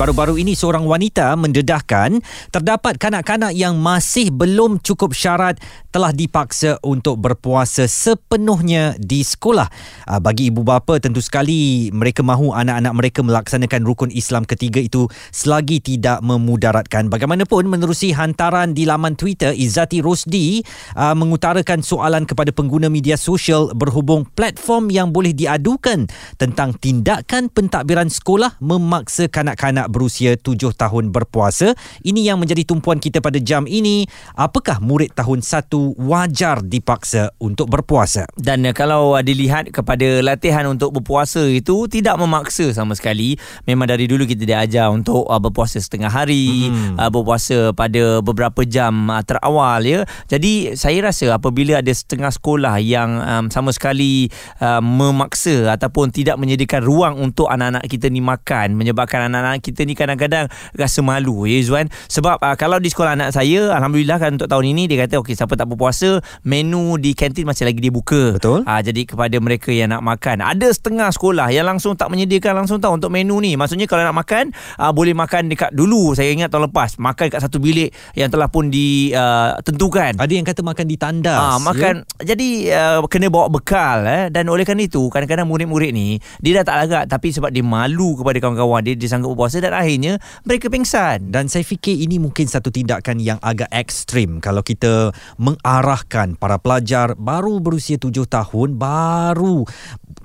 Baru-baru ini seorang wanita mendedahkan terdapat kanak-kanak yang masih belum cukup syarat telah dipaksa untuk berpuasa sepenuhnya di sekolah. Ah, bagi ibu bapa tentu sekali mereka mahu anak-anak mereka melaksanakan rukun Islam ketiga itu selagi tidak memudaratkan. Bagaimanapun menerusi hantaran di laman Twitter Izzati Rosdi ah, mengutarakan soalan kepada pengguna media sosial berhubung platform yang boleh diadukan tentang tindakan pentadbiran sekolah memaksa kanak-kanak berusia 7 tahun berpuasa. Ini yang menjadi tumpuan kita pada jam ini. Apakah murid tahun 1 wajar dipaksa untuk berpuasa? Dan kalau dilihat kepada latihan untuk berpuasa itu tidak memaksa sama sekali. Memang dari dulu kita diajar untuk uh, berpuasa setengah hari, hmm. uh, berpuasa pada beberapa jam uh, terawal ya. Jadi saya rasa apabila ada setengah sekolah yang um, sama sekali uh, memaksa ataupun tidak menyediakan ruang untuk anak-anak kita ni makan menyebabkan anak-anak kita kita ni kadang-kadang rasa malu ya Izwan sebab uh, kalau di sekolah anak saya alhamdulillah kan untuk tahun ini dia kata okey siapa tak berpuasa menu di kantin masih lagi dia buka. Betul. Uh, jadi kepada mereka yang nak makan. Ada setengah sekolah yang langsung tak menyediakan langsung tahu untuk menu ni. Maksudnya kalau nak makan uh, boleh makan dekat dulu. Saya ingat tahun lepas makan dekat satu bilik yang telah pun ditentukan uh, ada yang kata makan di tandas uh, makan ya? jadi uh, kena bawa bekal eh. Dan oleh kerana itu kadang-kadang murid-murid ni dia dah tak lagak tapi sebab dia malu kepada kawan-kawan dia dia sanggup berpuasa dan akhirnya mereka pingsan. Dan saya fikir ini mungkin satu tindakan yang agak ekstrim kalau kita mengarahkan para pelajar baru berusia tujuh tahun, baru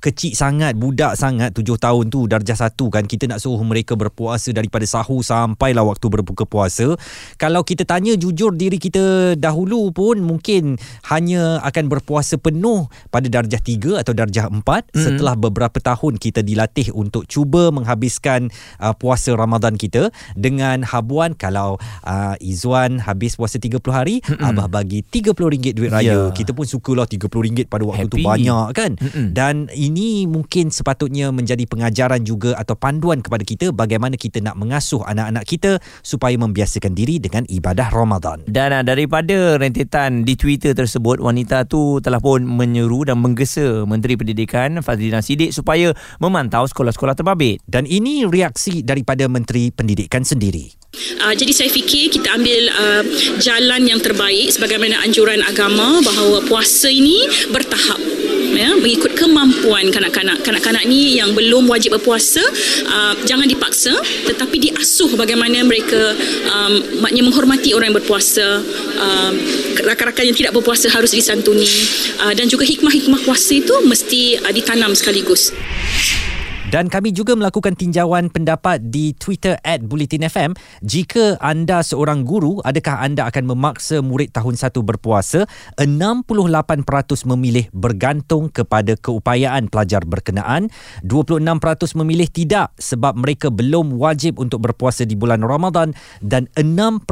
kecil sangat, budak sangat tujuh tahun tu darjah satu kan kita nak suruh mereka berpuasa daripada sahur sampailah waktu berbuka puasa. Kalau kita tanya jujur diri kita dahulu pun mungkin hanya akan berpuasa penuh pada darjah tiga atau darjah empat mm-hmm. setelah beberapa tahun kita dilatih untuk cuba menghabiskan uh, puasa Ramadan kita dengan habuan kalau uh, Izwan habis puasa 30 hari Mm-mm. abah bagi RM30 duit raya yeah. kita pun sukalah RM30 pada waktu Happy. tu banyak kan Mm-mm. dan ini mungkin sepatutnya menjadi pengajaran juga atau panduan kepada kita bagaimana kita nak mengasuh anak-anak kita supaya membiasakan diri dengan ibadah Ramadan. Dan uh, daripada rentetan di Twitter tersebut wanita tu telah pun menyeru dan menggesa Menteri Pendidikan Fazlina Sidik supaya memantau sekolah-sekolah terbabit. Dan ini reaksi daripada Menteri Pendidikan sendiri. Uh, jadi saya fikir kita ambil uh, jalan yang terbaik sebagaimana anjuran agama bahawa puasa ini bertahap ya mengikut kemampuan kanak-kanak. Kanak-kanak ni yang belum wajib berpuasa uh, jangan dipaksa tetapi diasuh bagaimana mereka um, maknanya menghormati orang yang berpuasa. Uh, rakan-rakan yang tidak berpuasa harus disantuni. Uh, dan juga hikmah-hikmah puasa itu mesti uh, ditanam sekaligus dan kami juga melakukan tinjauan pendapat di Twitter at Bulletin FM. Jika anda seorang guru, adakah anda akan memaksa murid tahun 1 berpuasa? 68% memilih bergantung kepada keupayaan pelajar berkenaan. 26% memilih tidak sebab mereka belum wajib untuk berpuasa di bulan Ramadan. Dan 6%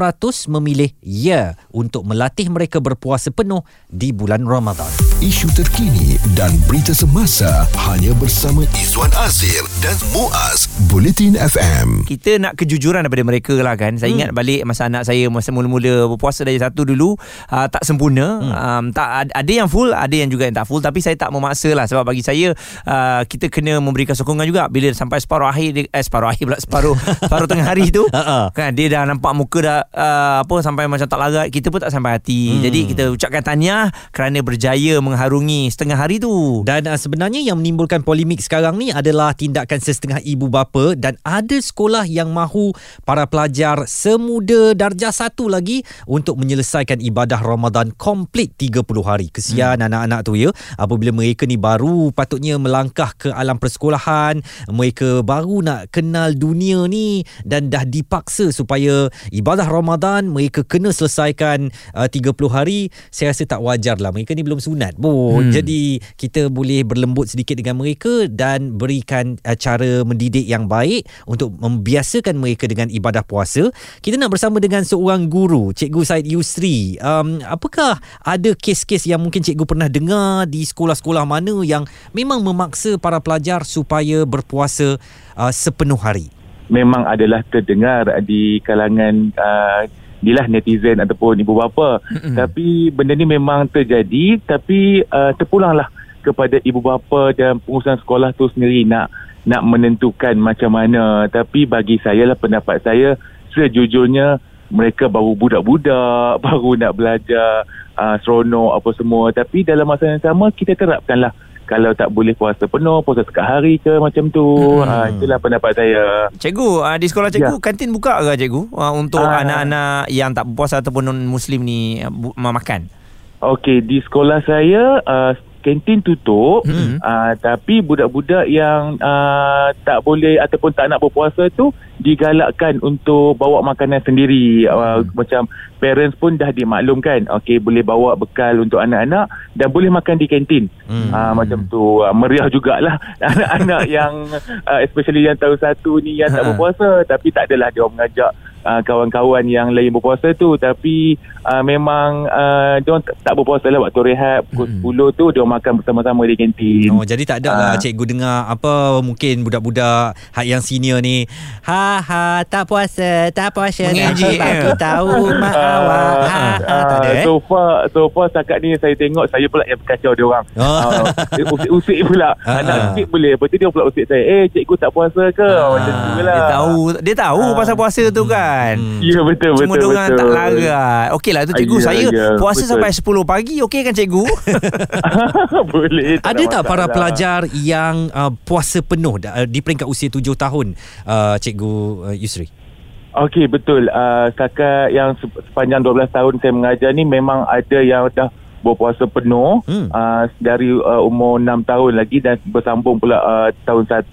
memilih ya untuk melatih mereka berpuasa penuh di bulan Ramadan. Isu terkini dan berita semasa hanya bersama Izwan Azir Azir dan Muaz Bulletin FM. Kita nak kejujuran daripada mereka lah kan. Saya hmm. ingat balik masa anak saya masa mula-mula berpuasa dari satu dulu uh, tak sempurna. Hmm. Um, tak ada yang full, ada yang juga yang tak full tapi saya tak memaksa lah sebab bagi saya uh, kita kena memberikan sokongan juga bila sampai separuh akhir eh separuh akhir pula separuh separuh tengah hari tu kan dia dah nampak muka dah uh, apa sampai macam tak larat kita pun tak sampai hati. Hmm. Jadi kita ucapkan tahniah kerana berjaya mengharungi setengah hari tu. Dan uh, sebenarnya yang menimbulkan polemik sekarang ni adalah tindakan sesetengah ibu bapa dan ada sekolah yang mahu para pelajar semuda darjah satu lagi untuk menyelesaikan ibadah Ramadan komplit 30 hari. Kesian hmm. anak-anak tu ya. Apabila mereka ni baru patutnya melangkah ke alam persekolahan, mereka baru nak kenal dunia ni dan dah dipaksa supaya ibadah Ramadan mereka kena selesaikan uh, 30 hari. Saya rasa tak wajar lah. Mereka ni belum sunat pun. Hmm. Jadi kita boleh berlembut sedikit dengan mereka dan berikan memberikan uh, cara mendidik yang baik untuk membiasakan mereka dengan ibadah puasa. Kita nak bersama dengan seorang guru, Cikgu Said Yusri. Um, apakah ada kes-kes yang mungkin cikgu pernah dengar di sekolah-sekolah mana yang memang memaksa para pelajar supaya berpuasa uh, sepenuh hari? Memang adalah terdengar di kalangan uh, Dilah netizen ataupun ibu bapa Mm-mm. Tapi benda ni memang terjadi Tapi uh, terpulanglah kepada ibu bapa dan pengurusan sekolah tu sendiri nak nak menentukan macam mana tapi bagi saya lah pendapat saya sejujurnya mereka baru budak-budak baru nak belajar uh, seronok apa semua tapi dalam masa yang sama kita terapkanlah kalau tak boleh puasa penuh puasa sekali hari ke macam tu Hmm. uh, itulah pendapat saya Cikgu, uh, di sekolah cikgu, Ya. kantin buka ke cikgu? Uh, untuk Ah. anak-anak yang tak berpuasa ataupun non-muslim ni uh, bu- makan? Okey, di sekolah saya uh, kantin tutup Hmm. uh, tapi budak-budak yang uh, tak boleh ataupun tak nak berpuasa tu digalakkan untuk bawa makanan sendiri uh, Hmm. macam parents pun dah dimaklumkan okey boleh bawa bekal untuk anak-anak dan boleh makan di kantin Hmm. uh, macam tu uh, meriah jugalah anak-anak yang uh, especially yang tahun satu ni yang tak Ha. berpuasa tapi tak adalah dia mengajak uh, kawan-kawan yang lain berpuasa tu tapi uh, memang uh, dia tak, tak berpuasa lah waktu rehat pukul Hmm. 10 tu dia makan bersama-sama di kantin Oh jadi tak ada lah Ah. cikgu dengar apa mungkin budak-budak hak yang senior ni ha ha tak puasa tak puasa Mengejek, bagi ya. tahu mak awak ha ha tak ada eh So far So far setakat ni Saya tengok Saya pula yang berkacau dia orang Oh. uh, Usik-usik pula Ah, Nak ah. sikit boleh Lepas tu dia pula usik saya Eh cikgu tak puasa ke Macam tu lah Dia tahu dia tahu Ah. pasal puasa tu kan. Hmm. Ya betul Cuma betul diorang betul tak larat. Okey lah tu cikgu Ya, saya ya, puasa betul. sampai 10 pagi okey kan cikgu? Boleh Ada ada tak para masalah. pelajar yang uh, puasa penuh uh, di peringkat usia 7 tahun uh, cikgu uh, Yusri? Okey betul uh, Setakat yang sep- sepanjang 12 tahun saya mengajar ni Memang ada yang dah berpuasa penuh Hmm. uh, Dari uh, umur 6 tahun lagi Dan bersambung pula uh, tahun 1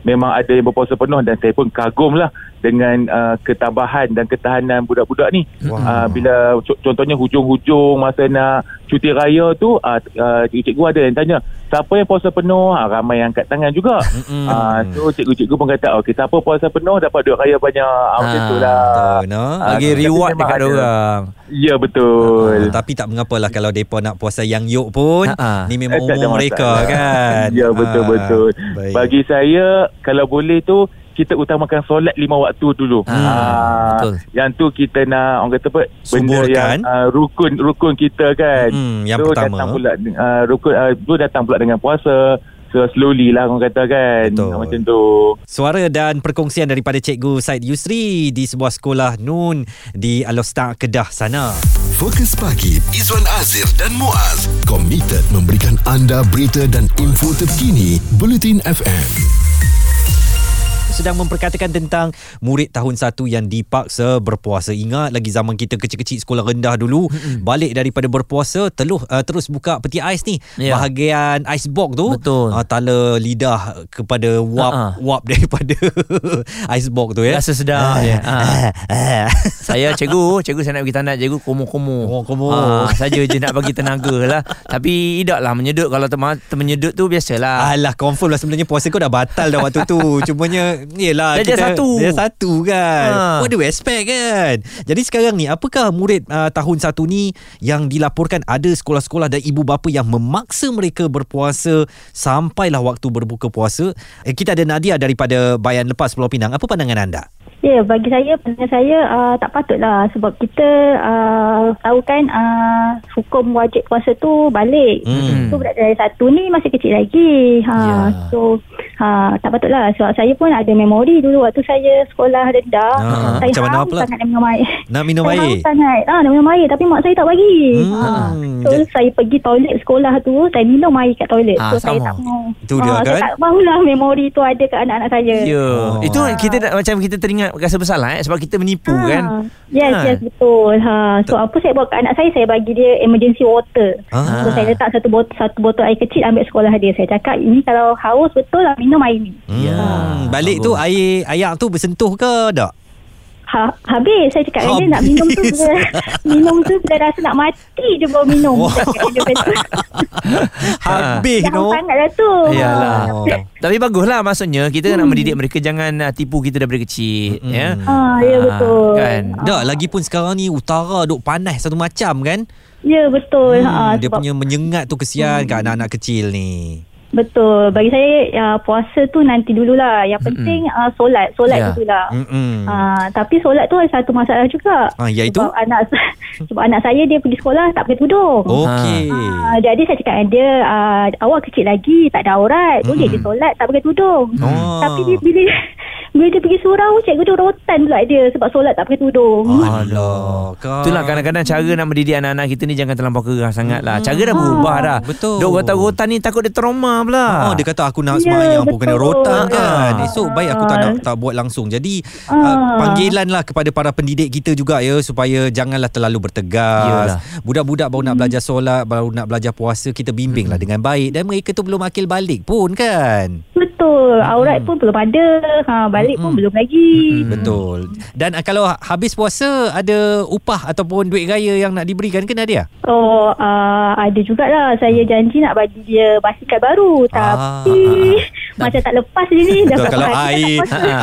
Memang ada yang berpuasa penuh Dan saya pun kagum lah Dengan uh, ketabahan dan ketahanan budak-budak ni Wah. uh, Bila co- contohnya hujung-hujung Masa nak cuti raya tu uh, uh, Cikgu-cikgu ada yang tanya Siapa yang puasa penuh? Ha, ramai yang angkat tangan juga Mm-mm. uh, So cikgu-cikgu pun kata Okey siapa puasa penuh Dapat duit raya banyak ah, Macam Ah, tu lah no? Ah, Bagi tapi reward dekat ada. orang. Ya betul Uh, tapi tak mengapalah kalau depa nak puasa yang yuk pun Ha-ha. ni memang Eh, umur mereka kan. Ya betul Ah, betul. Bagi saya kalau boleh tu kita utamakan solat lima waktu dulu. Ah, betul. Yang tu kita nak orang kata apa benda Suburkan. yang uh, rukun rukun kita kan. Hmm, yang so, pertama. datang pula uh, rukun uh, tu datang pula dengan puasa. So slowly lah orang kata kan. Betul. Macam tu. Suara dan perkongsian daripada Cikgu Said Yusri di sebuah sekolah Nun di Alostar Kedah sana. Fokus pagi Izwan Azir dan Muaz komited memberikan anda berita dan info terkini Bulletin FM. Sedang memperkatakan tentang murid tahun 1 yang dipaksa berpuasa. Ingat lagi zaman kita kecil-kecil sekolah rendah dulu, balik daripada berpuasa teluh uh, terus buka peti ais ni. Ya. Bahagian ice box tu Betul. Uh, tala lidah kepada wap Ha-ha. wap daripada ice box tu ya. Rasa sedap je. Ah. Saya cikgu, cikgu saya nak pergi tandat cikgu komo-komo. Oh, komo. Ah, saja je nak bagi tenaga lah. Tapi idaklah menyedut kalau terma- termenyedut tu biasalah. Alah confirm lah sebenarnya puasa kau dah batal dah waktu tu. Cumanya yelah Darjah satu. Darjah satu kan. Ha. What do you expect kan? Jadi sekarang ni apakah murid uh, tahun satu ni yang dilaporkan ada sekolah-sekolah dan ibu bapa yang memaksa mereka berpuasa sampailah waktu berbuka puasa. Eh, kita ada Nadia daripada Bayan Lepas Pulau Pinang. Apa pandangan anda? Ya, bagi saya, pandangan saya uh, tak patutlah sebab kita uh, tahu kan uh, hukum wajib puasa tu balik. Hmm. So budak dari satu ni masih kecil lagi. Ha, Ya. So ha, tak patutlah sebab saya pun ada memori dulu waktu saya sekolah rendah. Ah, saya macam mana pula? sangat nak minum air. Nak minum saya air? haus sangat. Ah, nak minum air tapi mak saya tak bagi. Hmm. Ha, so Ja- saya pergi toilet sekolah tu, saya minum air kat toilet. Ah, so saya sama. tak mau. Itu dia Ah, kan? Saya tak mahulah memori tu ada kat anak-anak saya. Ya. Oh. Itu kita nak macam kita teringat rasa bersalah eh sebab kita menipu Ha, kan. Yes, Ha. yes betul. Ha, so apa saya buat kat anak saya, saya bagi dia emergency water. Ah. So saya letak satu botol satu botol air kecil ambil sekolah dia. Saya cakap ini kalau haus betul lah minum air ni. Hmm. Ya. Balik tu air ayak tu bersentuh ke tak? Ha, habis saya cakap dengan dia nak minum tu bila, minum tu bila rasa nak mati dia baru minum. Oh. Dia betul. Habis no. sangat dah tu. Yalah. Oh. Tapi baguslah maksudnya kita nak mendidik mereka jangan uh, tipu kita daripada kecil Mm-mm. ya. Ha, ya Ah, betul. kan? Dah lagipun sekarang ni utara duk panas satu macam kan? Ya betul. ha, Hmm, dia sebab punya menyengat tu kesian kat anak-anak kecil ni. Betul. Bagi saya uh, puasa tu nanti dululah. Yang penting uh, solat, solat Ya. dululah. Mm-mm. Uh, tapi solat tu ada satu masalah juga. Ah, iaitu? Sebab anak sebab anak saya dia pergi sekolah tak pakai tudung. Okey. Ah, jadi saya cakap dengan dia uh, awak kecil lagi tak ada aurat boleh dia solat tak pakai tudung Oh. tapi dia, bila bila dia pergi surau cikgu dia rotan pula dia sebab solat tak pakai tudung Alah. Itulah kadang-kadang cara nak mendidik anak-anak kita ni jangan terlampau kerah sangat lah. Cara dah berubah dah. betul. Dok rotan-rotan ni takut dia trauma pula. Oh, dia kata aku nak Ya, semayang pun kena rotan kan. Ah. Esok baik aku tak nak tak buat langsung. Jadi uh, Ah. panggilan lah kepada para pendidik kita juga ya supaya janganlah terlalu bertegas. Yalah. Budak-budak baru nak belajar solat, baru nak belajar puasa, kita bimbinglah dengan baik dan mereka tu belum akil balik pun kan. betul aurat pun belum ada ha, balik pun belum lagi Betul. Dan uh, kalau habis puasa ada upah ataupun duit raya yang nak diberikan ke Nadia? Oh, uh, ada jugalah. Saya janji nak bagi dia basikal baru. Ah. Tapi macam tak lepas je ni. Dah Betul, kalau air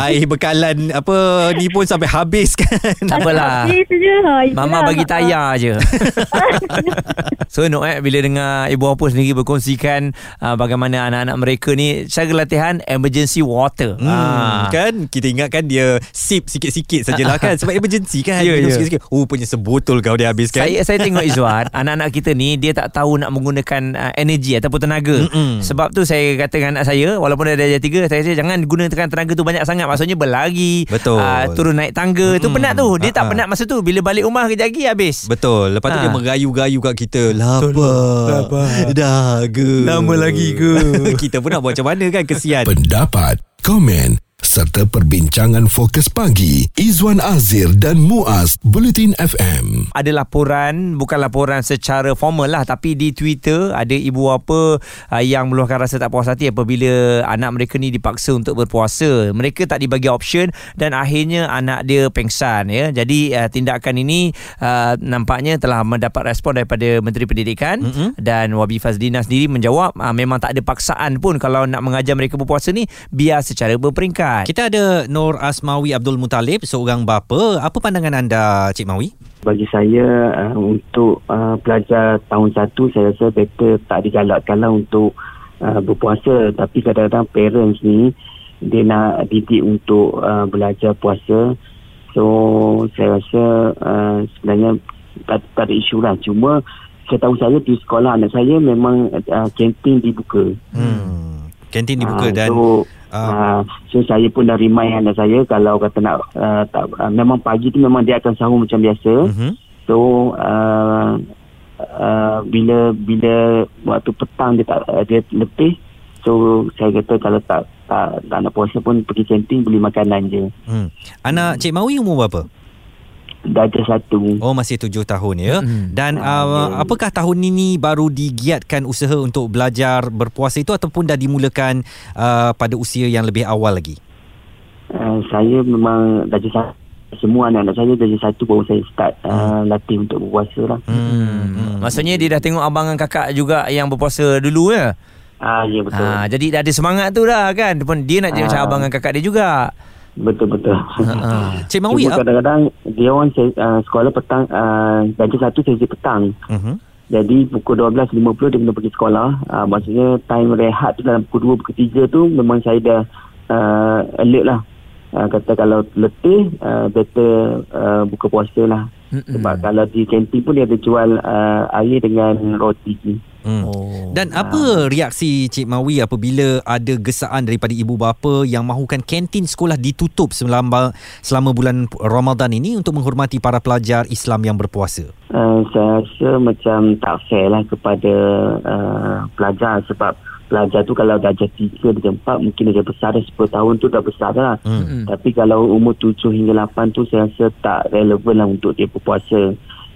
air bekalan apa ni pun sampai habis kan. Tak apalah. Habis je. Ha, Mama bagi tayar je. Seronok eh bila dengar ibu bapa sendiri berkongsikan uh, bagaimana anak-anak mereka ni cara latihan emergency water. Hmm, Ah. kan kita ingatkan dia sip sikit-sikit sajalah kan? Sebab emergency kan? Ya, minum ya. sikit-sikit. Oh punya sebotol kau dia habiskan Saya saya tengok Izwan Anak-anak kita ni Dia tak tahu nak menggunakan uh, Energi ataupun tenaga. Mm-mm. Sebab tu saya kata dengan anak saya Walaupun dia dah tiga Saya kata jangan gunakan tenaga tu banyak sangat. Maksudnya berlari Betul. uh, Turun naik tangga. Tu Mm-mm. penat tu. Dia tak Ha-ha. penat masa tu. Bila balik rumah kejap lagi habis. Betul. Lepas tu Ha. dia merayu-gayu kat kita. Lapar. Daga Lama lagi ke? Kita pun nak buat macam mana kan? Kesian. Pendapat, komen serta perbincangan fokus pagi Izwan Azir dan Muaz Bulletin FM. ada laporan bukan laporan secara formal lah tapi di Twitter ada ibu bapa uh, yang meluahkan rasa tak puas hati apabila anak mereka ni dipaksa untuk berpuasa. Mereka tak dibagi option dan akhirnya anak dia pengsan ya. Jadi uh, tindakan ini uh, nampaknya telah mendapat respon daripada Menteri Pendidikan mm-hmm. dan Wabi Fazlina sendiri menjawab uh, memang tak ada paksaan pun kalau nak mengajar mereka berpuasa ni biar secara berperingkat. Kita ada Nur Asmawi Abdul Mutalib Seorang bapa. Apa pandangan anda Cik Mawi? bagi saya uh, untuk uh, pelajar tahun satu saya rasa better tak digalakkanlah untuk uh, berpuasa. Tapi kadang-kadang parents ni dia nak didik untuk uh, belajar puasa. So saya rasa uh, sebenarnya tak, tak ada isu lah. Cuma setahu saya di sekolah anak saya memang uh, kantin dibuka. Hmm. Kantin dibuka Ah, dan so, ah, uh, so saya pun dah remind anak saya kalau kata nak uh, tak, uh, memang pagi tu memang dia akan sahur macam biasa mhm. So uh, uh, bila bila waktu petang dia tak uh, dia letih so saya kata kalau tak tak, tak nak puasa pun pergi kantin beli makanan je. Hmm. Anak Cik Mawi umur berapa? Darjah satu. Oh masih tujuh tahun ya. Mm-mm. Dan Ah, uh, ya. apakah tahun ini baru digiatkan usaha untuk belajar berpuasa itu ataupun dah dimulakan uh, pada usia yang lebih awal lagi? Uh, saya memang darjah satu. Semua anak-anak saya darjah satu baru saya start uh, latih untuk berpuasa lah. Hmm. Maksudnya dia dah tengok abang dan kakak juga yang berpuasa dulu ya. Ah ya betul. Ha, jadi dah ada semangat tu dah kan. Dia pun dia nak jadi Ah. macam abang dan kakak dia juga. Betul betul. Ha. Cik Mawi Cuma kadang-kadang dia orang uh, sekolah petang uh, darjah satu sesi petang. uh-huh. Jadi pukul 12.50 dia kena pergi sekolah. Uh, maksudnya time rehat tu dalam pukul 2, pukul 3 tu memang saya dah uh, alert lah. Uh, kata kalau letih, uh, better uh, buka puasa lah. Mm-mm. Sebab kalau di kantin pun dia ada jual uh, air dengan roti. Hmm. Oh. Dan apa reaksi Cik Mawi apabila ada gesaan daripada ibu bapa yang mahukan kantin sekolah ditutup selama selama bulan Ramadan ini untuk menghormati para pelajar Islam yang berpuasa? Uh, saya rasa macam tak fair lah kepada uh, pelajar sebab pelajar tu kalau darjah 3, darjah 4 mungkin darjah besar dah 10 tahun tu dah besar dah. Hmm. Tapi kalau umur 7 hingga 8 tu saya rasa tak relevan lah untuk dia berpuasa.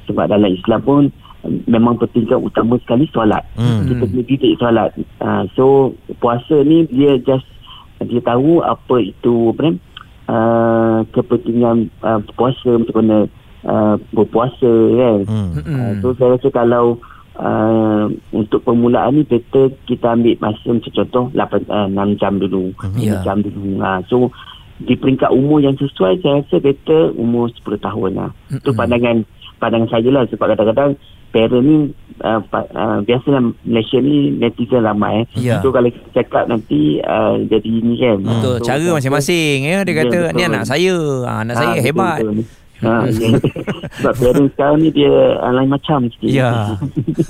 Sebab dalam Islam pun memang pertingkat utama sekali solat. Hmm. Kita kena didik solat. Uh, so puasa ni dia just dia tahu apa itu apa ni uh, kepentingan uh, puasa macam mana uh, berpuasa kan. Hmm. Uh, so saya rasa kalau uh, untuk permulaan ni better kita ambil masa macam contoh 8 uh, 6 jam dulu. Ya. 5 jam dulu. Ha, so di peringkat umur yang sesuai saya rasa better umur 10 tahun lah. Itu Mm-mm. pandangan pandangan saya lah sebab kadang-kadang parent ni uh, uh, biasalah Malaysia ni netizen ramai Ya. so kalau kita cakap nanti uh, jadi ni kan Betul. So, Cara saya- masing-masing ya. Dia kata betul. ni anak saya. Ha, anak saya Ah, betul, hebat. betul. Ha, ya. sebab parent sekarang ni dia uh, lain macam sikit. Ya.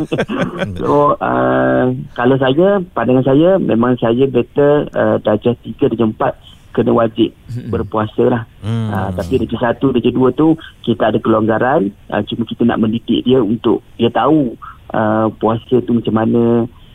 so uh, kalau saya pandangan saya memang saya better uh, darjah 3 darjah 4 kena wajib berpuasa lah. Hmm. Uh, tapi darjah 1 darjah 2 tu kita ada kelonggaran uh, cuma kita nak mendidik dia untuk dia tahu uh, puasa tu macam mana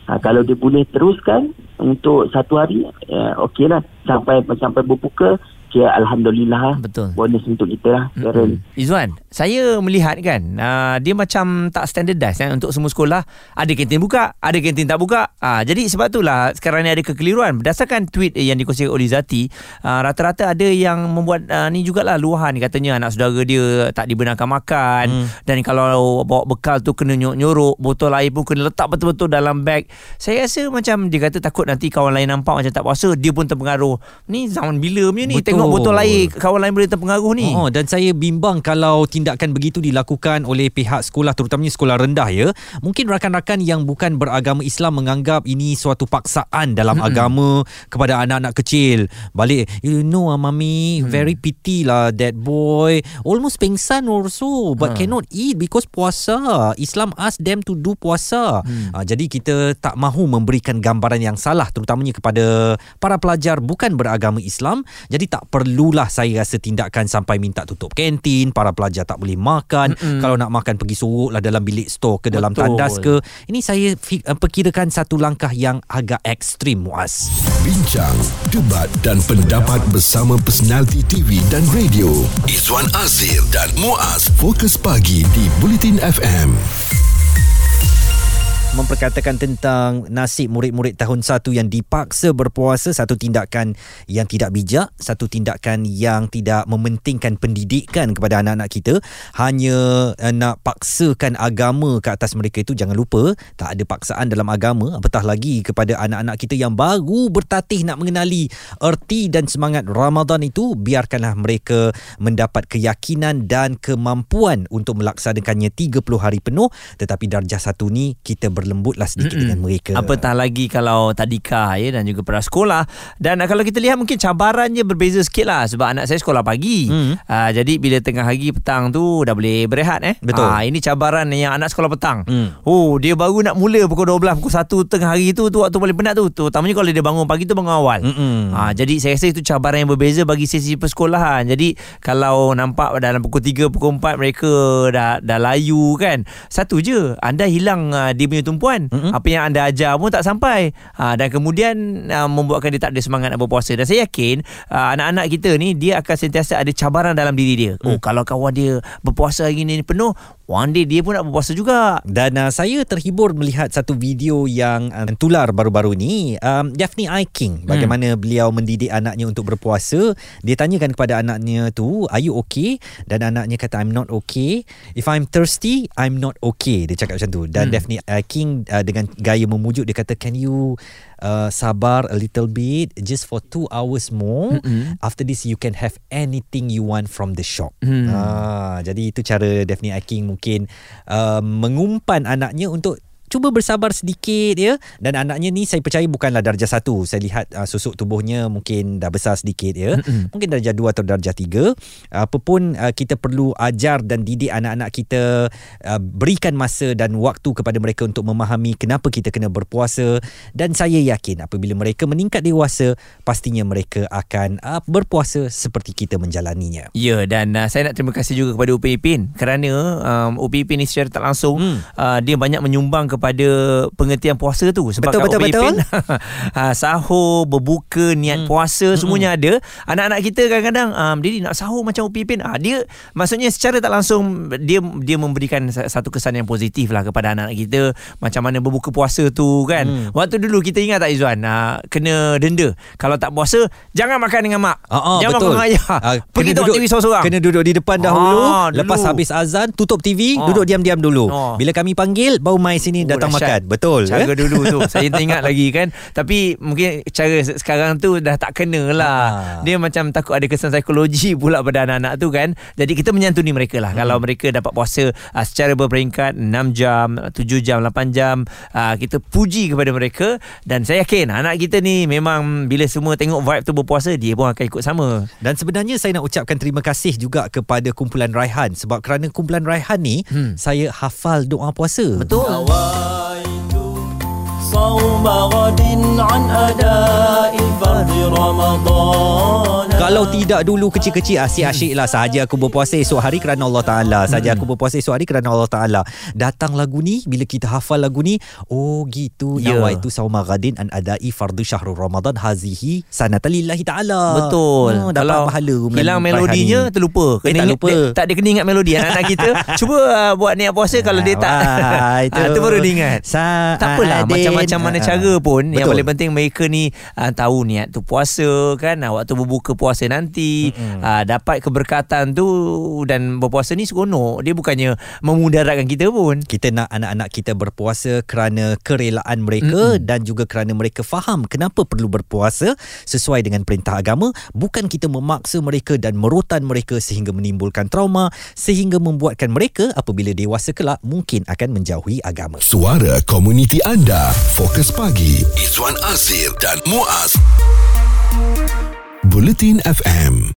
uh, kalau dia boleh teruskan untuk satu hari uh, okey lah sampai sampai berbuka kira Alhamdulillah lah. Betul. bonus untuk kita lah parent. Izzuan, saya melihat kan uh, dia macam tak standardized kan untuk semua sekolah. Ada kantin buka, ada kantin tak buka. Uh, jadi sebab itulah sekarang ni ada kekeliruan. Berdasarkan tweet yang dikongsikan oleh Zati, uh, rata-rata ada yang membuat uh, ni jugalah luahan katanya anak saudara dia tak dibenarkan makan hmm. dan kalau bawa bekal tu kena nyorok-nyorok, botol air pun kena letak betul-betul dalam beg. Saya rasa macam dia kata takut nanti kawan lain nampak macam tak puasa, dia pun terpengaruh. Ni zaman bila punya ni? Betul. Tengok botol air kawan lain boleh terpengaruh ni. Oh, dan saya bimbang kalau tindakan begitu dilakukan oleh pihak sekolah terutamanya sekolah rendah ya. Mungkin rakan-rakan yang bukan beragama Islam menganggap ini suatu paksaan dalam mm-hmm. agama kepada anak-anak kecil. Balik, you know ah, mami, mm. very pity lah that boy. Almost pengsan also but Ha. cannot eat because puasa. Islam ask them to do puasa. Mm. Uh, jadi kita tak mahu memberikan gambaran yang salah terutamanya kepada para pelajar bukan beragama Islam. Jadi tak perlulah saya rasa tindakan sampai minta tutup kantin, para pelajar tak boleh makan. Mm-mm. Kalau nak makan pergi sorok lah dalam bilik store ke dalam Betul. tandas ke. Ini saya fi- uh, perkirakan satu langkah yang agak ekstrim Muaz. Bincang, debat dan pendapat bersama personaliti TV dan radio. Izwan Azir dan Muaz Fokus Pagi di Bulletin FM. Memperkatakan tentang nasib murid-murid tahun 1 yang dipaksa berpuasa satu tindakan yang tidak bijak satu tindakan yang tidak mementingkan pendidikan kepada anak-anak kita. Hanya uh, nak paksakan agama ke atas mereka itu jangan lupa tak ada paksaan dalam agama apatah lagi kepada anak-anak kita yang baru bertatih nak mengenali erti dan semangat Ramadan itu biarkanlah mereka mendapat keyakinan dan kemampuan untuk melaksanakannya 30 hari penuh. Tetapi darjah satu ni kita berlembutlah sedikit Mm-mm. dengan mereka Apatah lagi kalau tadika ya dan juga para sekolah dan uh, kalau kita lihat mungkin cabarannya berbeza sikit lah sebab anak saya sekolah pagi. Hmm. Uh, jadi bila tengah hari petang tu dah boleh berehat eh. Betul. Ah, ini cabaran yang anak sekolah petang. Hmm. Oh dia baru nak mula pukul 12 pukul 1 tengah hari tu tu waktu paling penat tu. Terutamanya kalau dia bangun pagi tu bangun awal. Mm-mm. Ha, jadi saya rasa itu cabaran yang berbeza bagi sesi persekolahan. Jadi kalau nampak dalam pukul 3, pukul 4 mereka dah dah layu kan. Satu je, anda hilang uh, dia punya tumpuan. Mm-mm. Apa yang anda ajar pun tak sampai. Ha, dan kemudian uh, membuatkan dia tak ada semangat nak berpuasa. Dan saya yakin uh, anak-anak kita ni dia akan sentiasa ada cabaran dalam diri dia. Oh kalau kawan dia berpuasa hari ni penuh, one day dia pun nak berpuasa juga. Dan uh, saya terhibur melihat satu video yang uh, tular baru-baru ni. Um, Daphne I. King, bagaimana hmm. beliau mendidik anaknya untuk berpuasa. Dia tanyakan kepada anaknya tu, are you okay? Dan anaknya kata, I'm not okay. If I'm thirsty, I'm not okay. Dia cakap macam tu. Dan hmm. Daphne I. King uh, dengan gaya memujuk, dia kata, can you uh, sabar a little bit just for two hours more? Mm-mm. After this, you can have anything you want from the shop. Hmm. Ah, jadi itu cara Daphne I. King mungkin uh, mengumpan anaknya untuk cuba bersabar sedikit ya. Dan anaknya ni saya percaya bukanlah darjah satu. Saya lihat uh, susuk tubuhnya mungkin dah besar sedikit ya. Mm-mm. mungkin darjah dua atau darjah tiga. Apa pun uh, kita perlu ajar dan didik anak-anak kita uh, berikan masa dan waktu kepada mereka untuk memahami kenapa kita kena berpuasa. Dan saya yakin apabila mereka meningkat dewasa pastinya mereka akan uh, berpuasa seperti kita menjalaninya. Ya dan uh, saya nak terima kasih juga kepada UP Ipin kerana um, UP Ipin ni secara tak langsung hmm. uh, dia banyak menyumbang kepada pengertian puasa tu sebab Betul, kat betul, betul. Ipin uh, sahur, berbuka, niat hmm. puasa semuanya ada. Anak-anak kita kadang-kadang um, dia nak sahur macam UP Ipin. Uh, dia maksudnya secara tak langsung dia dia memberikan sa- satu kesan yang positif lah kepada anak-anak kita macam mana berbuka puasa tu kan. Hmm. Waktu dulu kita ingat tak Izzuan uh, kena denda. Kalau tak puasa jangan makan dengan mak. Ah, ah, jangan betul. makan dengan ayah. Ah, Pergi tengok TV seorang-seorang. Kena duduk di depan dahulu, Ah, dulu. lepas habis azan tutup TV, Ah. duduk diam-diam dulu. Ah. Bila kami panggil baru mai sini dan datang dahsyat. makan. Betul, Cara eh? dulu tu Saya teringat lagi kan Tapi mungkin cara se- sekarang tu Dah tak kena lah Ah. Dia macam takut ada kesan psikologi Pula pada anak-anak tu kan Jadi kita menyantuni mereka lah Kalau mereka dapat puasa uh, Secara berperingkat 6 jam 7 jam 8 jam uh, Kita puji kepada mereka Dan saya yakin Anak kita ni Memang bila semua tengok vibe tu berpuasa Dia pun akan ikut sama Dan sebenarnya saya nak ucapkan terima kasih juga kepada kumpulan Raihan sebab kerana kumpulan Raihan ni hmm. saya hafal doa puasa. Betul Bye. صوم غد عن أداء فرض رمضان Kalau tidak dulu kecil-kecil asyik-asyik lah sahaja aku berpuasa esok hari kerana Allah Ta'ala. Sahaja aku berpuasa esok hari kerana Allah Ta'ala. Datang lagu ni, bila kita hafal lagu ni, oh gitu. Ya. Yeah. Nawaitu sawma ghadin an adai fardu syahrul Ramadan hazihi sanatan lillahi ta'ala. Betul. Oh, dapat Kalau pahala hilang Raihan melodinya ni. terlupa. Eh, tak ingat- lupa. dia- tak dia kena ingat melodi anak-anak kita. Cuba uh, buat niat puasa kalau dia tak. Ah, itu. Ah, tu baru dia ingat. Sa- tak apalah Adin. macam-macam mana Ah, cara pun. Yang betul. paling penting mereka ni uh, tahu niat tu puasa kan. Uh, waktu berbuka puasa nanti uh, dapat keberkatan tu dan berpuasa ni seronok. Dia bukannya memudaratkan kita pun. Kita nak anak-anak kita berpuasa kerana kerelaan mereka mm dan juga kerana mereka faham kenapa perlu berpuasa sesuai dengan perintah agama. Bukan kita memaksa mereka dan merotan mereka sehingga menimbulkan trauma sehingga membuatkan mereka apabila dewasa kelak mungkin akan menjauhi agama. Suara komuniti anda. Fokus pagi. Izwan Azir dan Muaz. Bulletin FM.